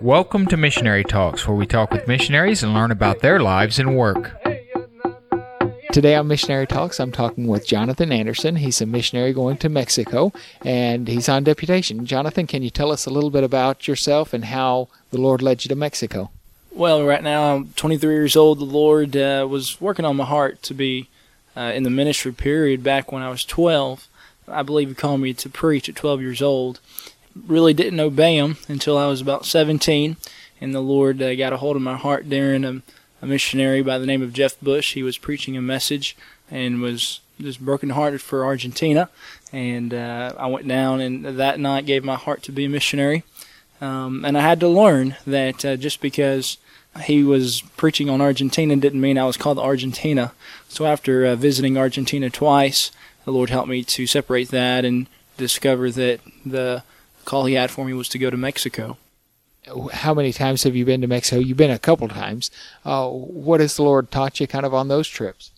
Welcome to Missionary Talks, where we talk with missionaries and learn about their lives and work. Today on Missionary Talks, I'm talking with Jonathan Anderson. He's a missionary going to Mexico and he's on deputation. Jonathan, can you tell us a little bit about yourself and how the Lord led you to Mexico? Well, right now I'm 23 years old. The Lord uh, was working on my heart to be uh, in the ministry period back when I was 12. I believe He called me to preach at 12 years old. Really didn't obey Him until I was about 17, and the Lord uh, got a hold of my heart during a a missionary by the name of Jeff Bush. He was preaching a message and was just brokenhearted for Argentina. And uh, I went down and that night gave my heart to be a missionary. Um, and I had to learn that uh, just because he was preaching on Argentina didn't mean I was called to Argentina. So after uh, visiting Argentina twice, the Lord helped me to separate that and discover that the call He had for me was to go to Mexico how many times have you been to Mexico? You've been a couple times. Uh, what has the Lord taught you kind of on those trips?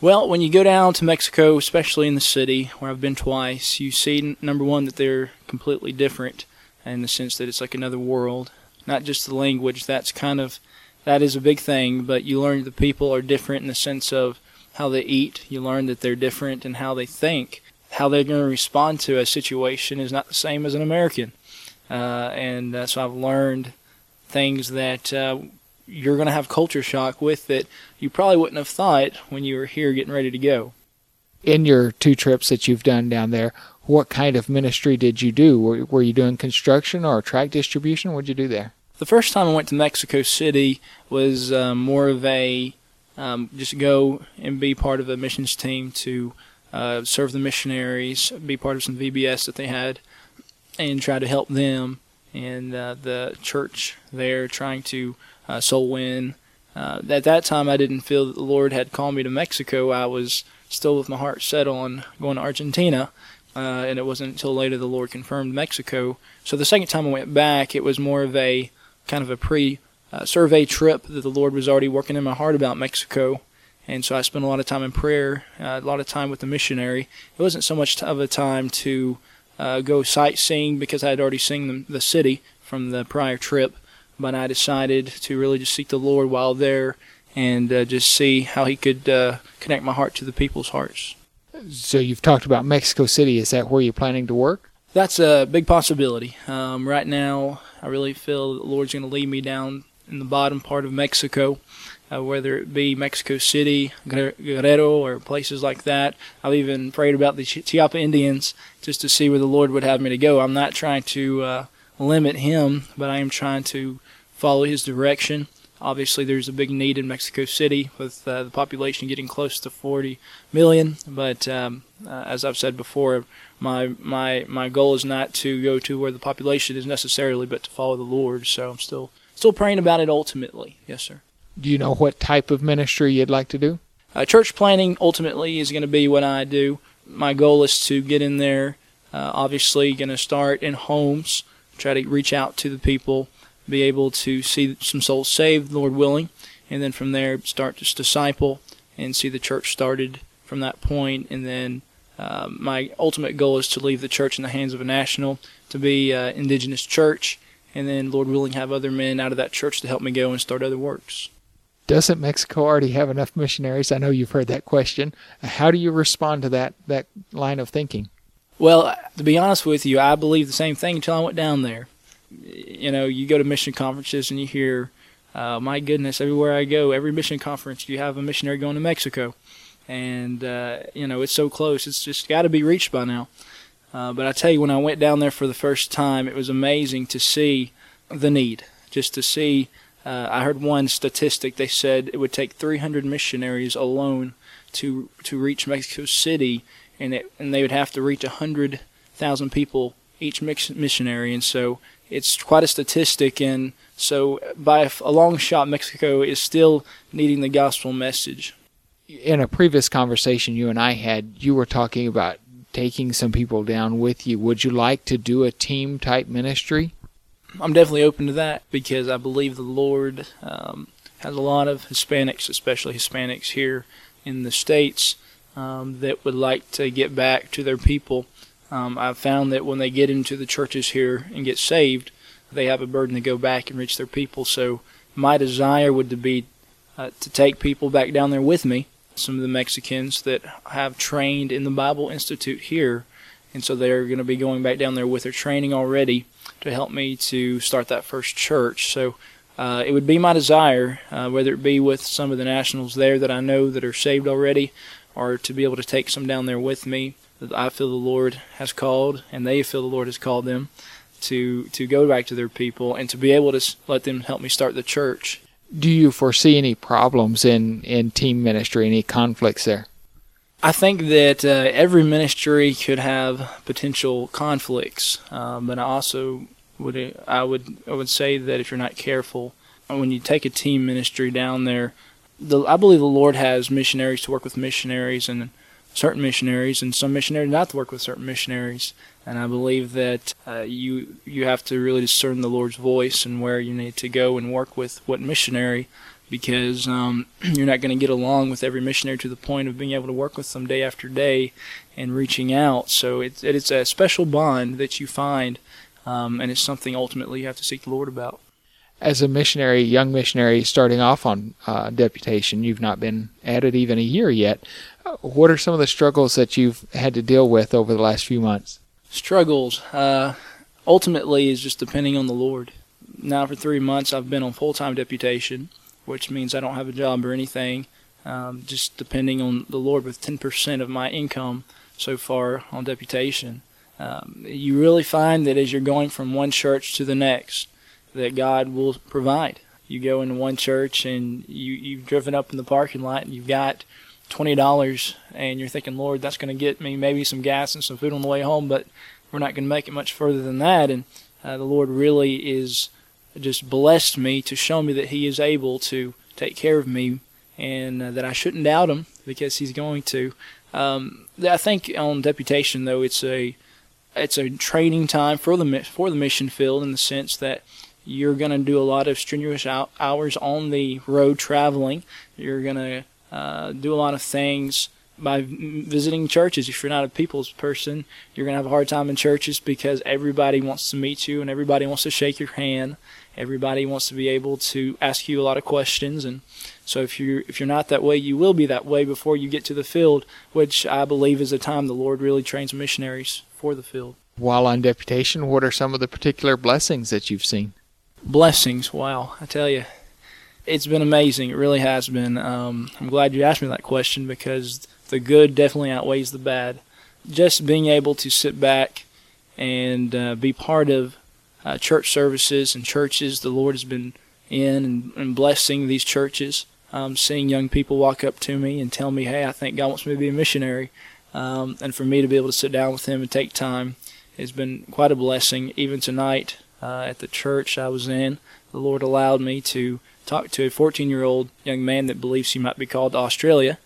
Well, when you go down to Mexico, especially in the city where I've been twice, you see number one that they're completely different in the sense that it's like another world. Not just the language, that's kind of that is a big thing, but you learn the people are different in the sense of how they eat. You learn that they're different in how they think. How they're going to respond to a situation is not the same as an American. Uh, and uh, so I've learned things that uh, you're going to have culture shock with that you probably wouldn't have thought when you were here getting ready to go. In your two trips that you've done down there, what kind of ministry did you do? Were, were you doing construction or tract distribution? What did you do there? The first time I went to Mexico City was um, more of a um, just go and be part of a missions team to uh, serve the missionaries, be part of some VBS that they had and try to help them and uh, the church there trying to uh, soul win. Uh, at that time, I didn't feel that the Lord had called me to Mexico. I was still with my heart set on going to Argentina, uh, and it wasn't until later the Lord confirmed Mexico. So the second time I went back, it was more of a kind of a pre uh, survey trip that the Lord was already working in my heart about Mexico. And so I spent a lot of time in prayer, uh, a lot of time with the missionary. It wasn't so much of a time to uh, go sightseeing because I had already seen the, the city from the prior trip. But I decided to really just seek the Lord while there and uh, just see how He could uh, connect my heart to the people's hearts. So you've talked about Mexico City. Is that where you're planning to work? That's a big possibility. Um, right now, I really feel the Lord's going to lead me down in the bottom part of Mexico uh, whether it be Mexico City, Guerrero, or places like that. I've even prayed about the Chiapa Indians just to see where the Lord would have me to go. I'm not trying to uh, limit Him, but I am trying to follow His direction. Obviously, there's a big need in Mexico City with uh, the population getting close to 40 million. But um, uh, as I've said before, my my my goal is not to go to where the population is necessarily, but to follow the Lord. So I'm still still praying about it ultimately. Yes, sir. Do you know what type of ministry you'd like to do? Uh, church planning ultimately is going to be what I do. My goal is to get in there. Uh, obviously, going to start in homes, try to reach out to the people, be able to see some souls saved, Lord willing, and then from there start to disciple and see the church started from that point. And then uh, my ultimate goal is to leave the church in the hands of a national, to be an indigenous church, and then Lord willing have other men out of that church to help me go and start other works doesn't Mexico already have enough missionaries? I know you've heard that question. How do you respond to that that line of thinking? Well, to be honest with you, I believe the same thing until I went down there. You know, you go to mission conferences and you hear, uh, my goodness, everywhere I go, every mission conference, you have a missionary going to Mexico. And, uh, you know, it's so close. It's just got to be reached by now. Uh, but I tell you, when I went down there for the first time, it was amazing to see the need, just to see uh, I heard one statistic. They said it would take 300 missionaries alone to to reach Mexico City, and it, and they would have to reach 100,000 people each missionary, and so it's quite a statistic. And so by a long shot, Mexico is still needing the gospel message. In a previous conversation you and I had, you were talking about taking some people down with you. Would you like to do a team type ministry? I'm definitely open to that because I believe the Lord um, has a lot of Hispanics, especially Hispanics here in the States, um, that would like to get back to their people. Um, I've found that when they get into the churches here and get saved, they have a burden to go back and reach their people. So my desire would be uh, to take people back down there with me. Some of the Mexicans that have trained in the Bible Institute here, and so they're going to be going back down there with their training already to help me to start that first church. So uh, it would be my desire, uh, whether it be with some of the nationals there that I know that are saved already, or to be able to take some down there with me that I feel the Lord has called, and they feel the Lord has called them to to go back to their people and to be able to let them help me start the church. Do you foresee any problems in in team ministry? Any conflicts there? I think that uh, every ministry could have potential conflicts, um, but I also would I would I would say that if you're not careful, when you take a team ministry down there, the, I believe the Lord has missionaries to work with missionaries and certain missionaries, and some missionaries not to work with certain missionaries. And I believe that uh, you you have to really discern the Lord's voice and where you need to go and work with what missionary, because um, you're not going to get along with every missionary to the point of being able to work with them day after day and reaching out. So it's it's a special bond that you find, um, and it's something ultimately you have to seek the Lord about as a missionary, young missionary starting off on uh, deputation, you've not been at it even a year yet. Uh, what are some of the struggles that you've had to deal with over the last few months? Struggles, uh, ultimately, is just depending on the Lord. Now, for three months, I've been on full time deputation, which means I don't have a job or anything, um, just depending on the Lord with 10% of my income so far on deputation. Um, you really find that as you're going from one church to the next, that God will provide. You go into one church and you you've driven up in the parking lot and you've got twenty dollars and you're thinking, Lord, that's going to get me maybe some gas and some food on the way home, but we're not going to make it much further than that. And uh, the Lord really is just blessed me to show me that He is able to take care of me and uh, that I shouldn't doubt Him because He's going to. Um, I think on deputation though, it's a it's a training time for the for the mission field in the sense that you're going to do a lot of strenuous hours on the road traveling. You're going to uh, do a lot of things by visiting churches. If you're not a people's person, you're going to have a hard time in churches because everybody wants to meet you and everybody wants to shake your hand. Everybody wants to be able to ask you a lot of questions and so if you if you're not that way, you will be that way before you get to the field, which I believe is a time the Lord really trains missionaries for the field. While on deputation, what are some of the particular blessings that you've seen? blessings. Wow, I tell you, it's been amazing. It really has been. Um, I'm glad you asked me that question because the good definitely outweighs the bad. Just being able to sit back and uh, be part of uh, church services and churches the Lord has been in and, and blessing these churches. Um, seeing young people walk up to me and tell me, "Hey, I think God wants me to be a missionary," um, and for me to be able to sit down with them and take time has been quite a blessing. Even tonight, uh, at the church I was in, the Lord allowed me to talk to a 14 year old young man that believes he might be called to Australia.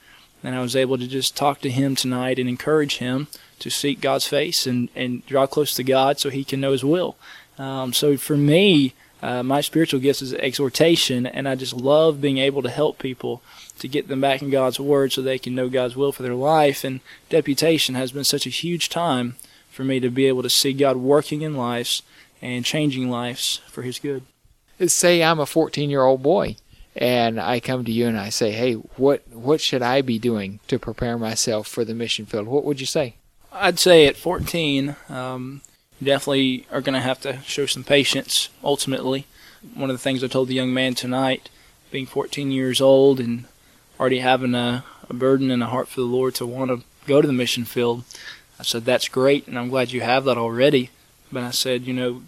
And I was able to just talk to him tonight and encourage him to seek God's face and, and draw close to God so he can know his will. Um, so for me, uh, my spiritual gifts is exhortation, and I just love being able to help people to get them back in God's Word so they can know God's will for their life. And deputation has been such a huge time for me to be able to see God working in lives and changing lives for His good. Say I'm a 14 year old boy and I come to you and I say, "Hey, what what should I be doing to prepare myself for the mission field?" What would you say? I'd say at 14, um, you definitely are going to have to show some patience. Ultimately, one of the things I told the young man tonight, being 14 years old and already having a, a burden and a heart for the Lord to want to go to the mission field, I said that's great, and I'm glad you have that already. But I said, you know,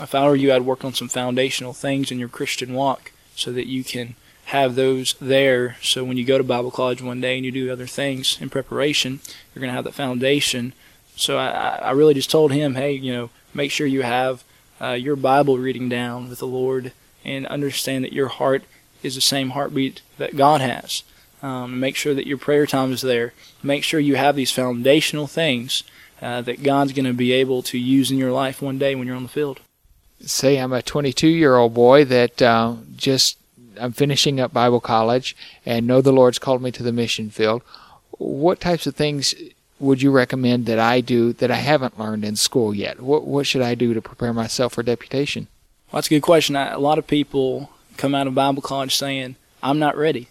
if I were you, I'd work on some foundational things in your Christian walk so that you can have those there. So when you go to Bible college one day and you do other things in preparation, you're going to have that foundation. So I, I really just told him, hey, you know, make sure you have uh, your Bible reading down with the Lord and understand that your heart is the same heartbeat that God has. Um, make sure that your prayer time is there. Make sure you have these foundational things uh, that God's going to be able to use in your life one day when you're on the field say I'm a 22 year old boy that uh, just I'm finishing up Bible college and know the Lord's called me to the mission field. What types of things would you recommend that I do that I haven't learned in school yet? What what should I do to prepare myself for deputation? Well, that's a good question. I, a lot of people come out of Bible college saying, I'm not ready.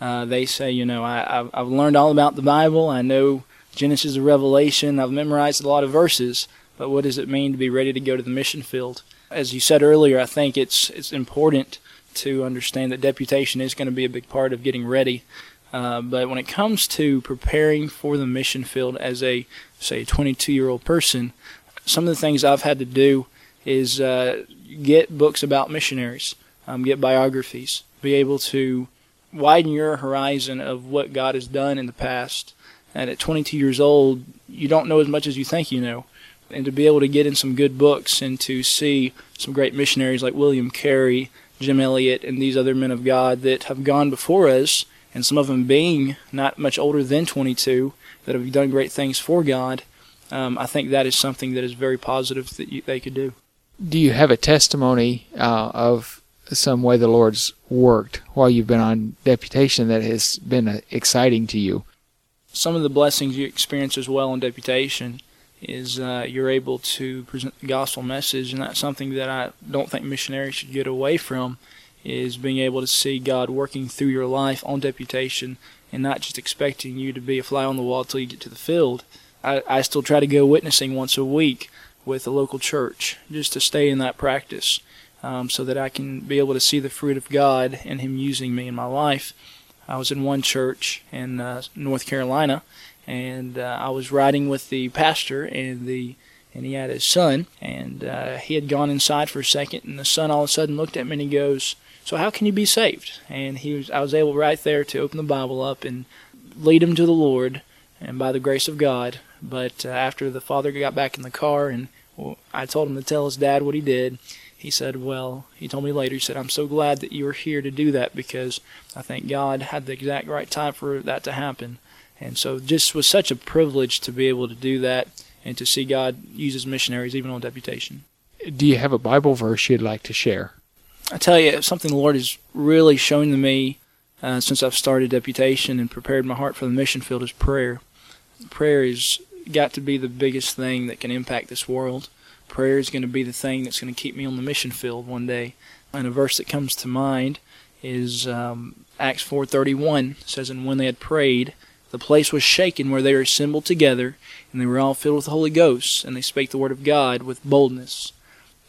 Uh, they say, you know, I, I've, I've learned all about the Bible. I know Genesis to Revelation. I've memorized a lot of verses. But what does it mean to be ready to go to the mission field? As you said earlier, I think it's it's important to understand that deputation is going to be a big part of getting ready. Uh, but when it comes to preparing for the mission field as a say 22 year old person, some of the things I've had to do is uh, get books about missionaries, um, get biographies, be able to widen your horizon of what God has done in the past. And at 22 years old, you don't know as much as you think you know and to be able to get in some good books and to see some great missionaries like William Carey, Jim Elliot, and these other men of God that have gone before us, and some of them being not much older than 22, that have done great things for God, um, I think that is something that is very positive that you, they could do. Do you have a testimony uh, of some way the Lord's worked while you've been on deputation that has been uh, exciting to you? Some of the blessings you experience as well on deputation is uh, you're able to present the gospel message, and that's something that I don't think missionaries should get away from. Is being able to see God working through your life on deputation, and not just expecting you to be a fly on the wall until you get to the field. I, I still try to go witnessing once a week with a local church, just to stay in that practice, um, so that I can be able to see the fruit of God and Him using me in my life. I was in one church in uh, North Carolina and uh, I was riding with the pastor and the and he had his son, and uh, he had gone inside for a second, and the son all of a sudden looked at me and he goes, "So how can you be saved?" And he was I was able right there to open the Bible up and lead him to the Lord, and by the grace of God. But uh, after the father got back in the car and well, I told him to tell his dad what he did, he said, Well, he told me later, he said, I'm so glad that you were here to do that because I think God had the exact right time for that to happen. And so just was such a privilege to be able to do that and to see God use his missionaries even on deputation. Do you have a Bible verse you'd like to share? I tell you, something the Lord has really shown to me uh, since I've started deputation and prepared my heart for the mission field is prayer. Prayer has got to be the biggest thing that can impact this world. Prayer is going to be the thing that's going to keep me on the mission field one day. And a verse that comes to mind is um, Acts 4:31 says, "And when they had prayed, the place was shaken where they were assembled together, and they were all filled with the Holy Ghost, and they spake the word of God with boldness.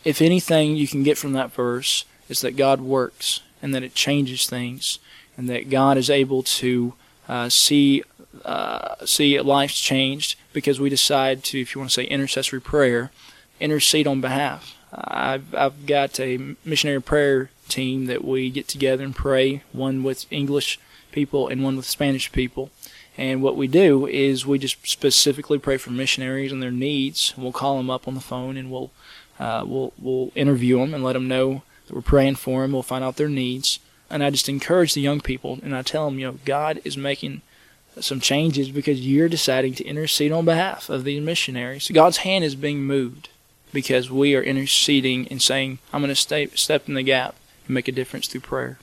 If anything you can get from that verse is that God works, and that it changes things, and that God is able to uh, see uh, see lives changed because we decide to, if you want to say intercessory prayer, intercede on behalf. I've, I've got a missionary prayer team that we get together and pray, one with English people and one with Spanish people. And what we do is we just specifically pray for missionaries and their needs. We'll call them up on the phone and we'll uh, we'll we'll interview them and let them know that we're praying for them. We'll find out their needs. And I just encourage the young people and I tell them, you know, God is making some changes because you're deciding to intercede on behalf of these missionaries. God's hand is being moved because we are interceding and saying, I'm going to stay, step in the gap and make a difference through prayer.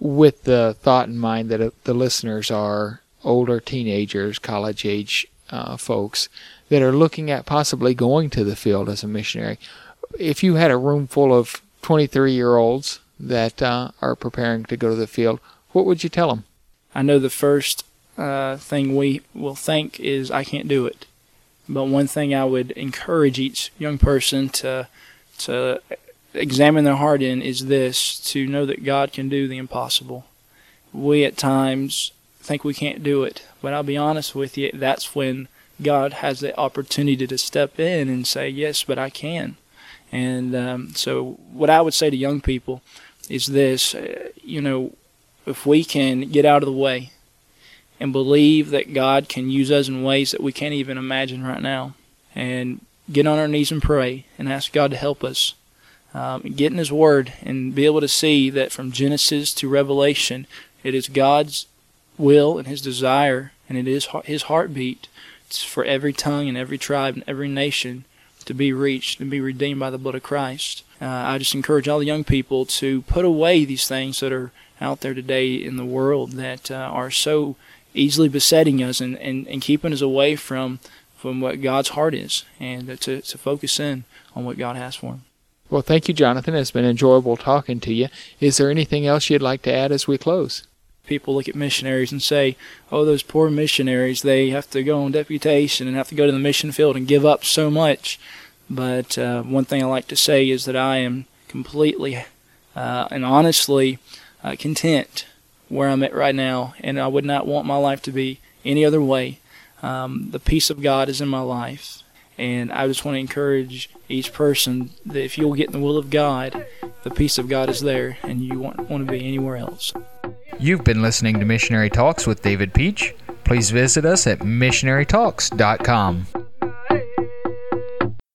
With the thought in mind that the listeners are older teenagers, college age uh, folks that are looking at possibly going to the field as a missionary. If you had a room full of 23 year olds that uh, are preparing to go to the field, what would you tell them? I know the first uh, thing we will think is, I can't do it. But one thing I would encourage each young person to to examine their heart in is this to know that God can do the impossible. We at times think we can't do it. But I'll be honest with you, that's when God has the opportunity to step in and say, Yes, but I can. And um, so, what I would say to young people is this uh, you know, if we can get out of the way and believe that God can use us in ways that we can't even imagine right now, and get on our knees and pray and ask God to help us. Um, get in His Word and be able to see that from Genesis to Revelation, it is God's will and his desire, and it is his heartbeat for every tongue and every tribe and every nation to be reached and be redeemed by the blood of Christ. Uh, I just encourage all the young people to put away these things that are out there today in the world that uh, are so easily besetting us and, and, and keeping us away from from what God's heart is and to, to focus in on what God has for them. Well, thank you, Jonathan. It's been enjoyable talking to you. Is there anything else you'd like to add as we close? People look at missionaries and say, oh, those poor missionaries, they have to go on deputation and have to go to the mission field and give up so much. But uh, one thing I like to say is that I am completely uh, and honestly uh, content where I'm at right now, and I would not want my life to be any other way. Um, the peace of God is in my life, and I just want to encourage each person that if you'll get in the will of God, the peace of God is there, and you won't want to be anywhere else. You've been listening to Missionary Talks with David Peach. Please visit us at missionarytalks.com.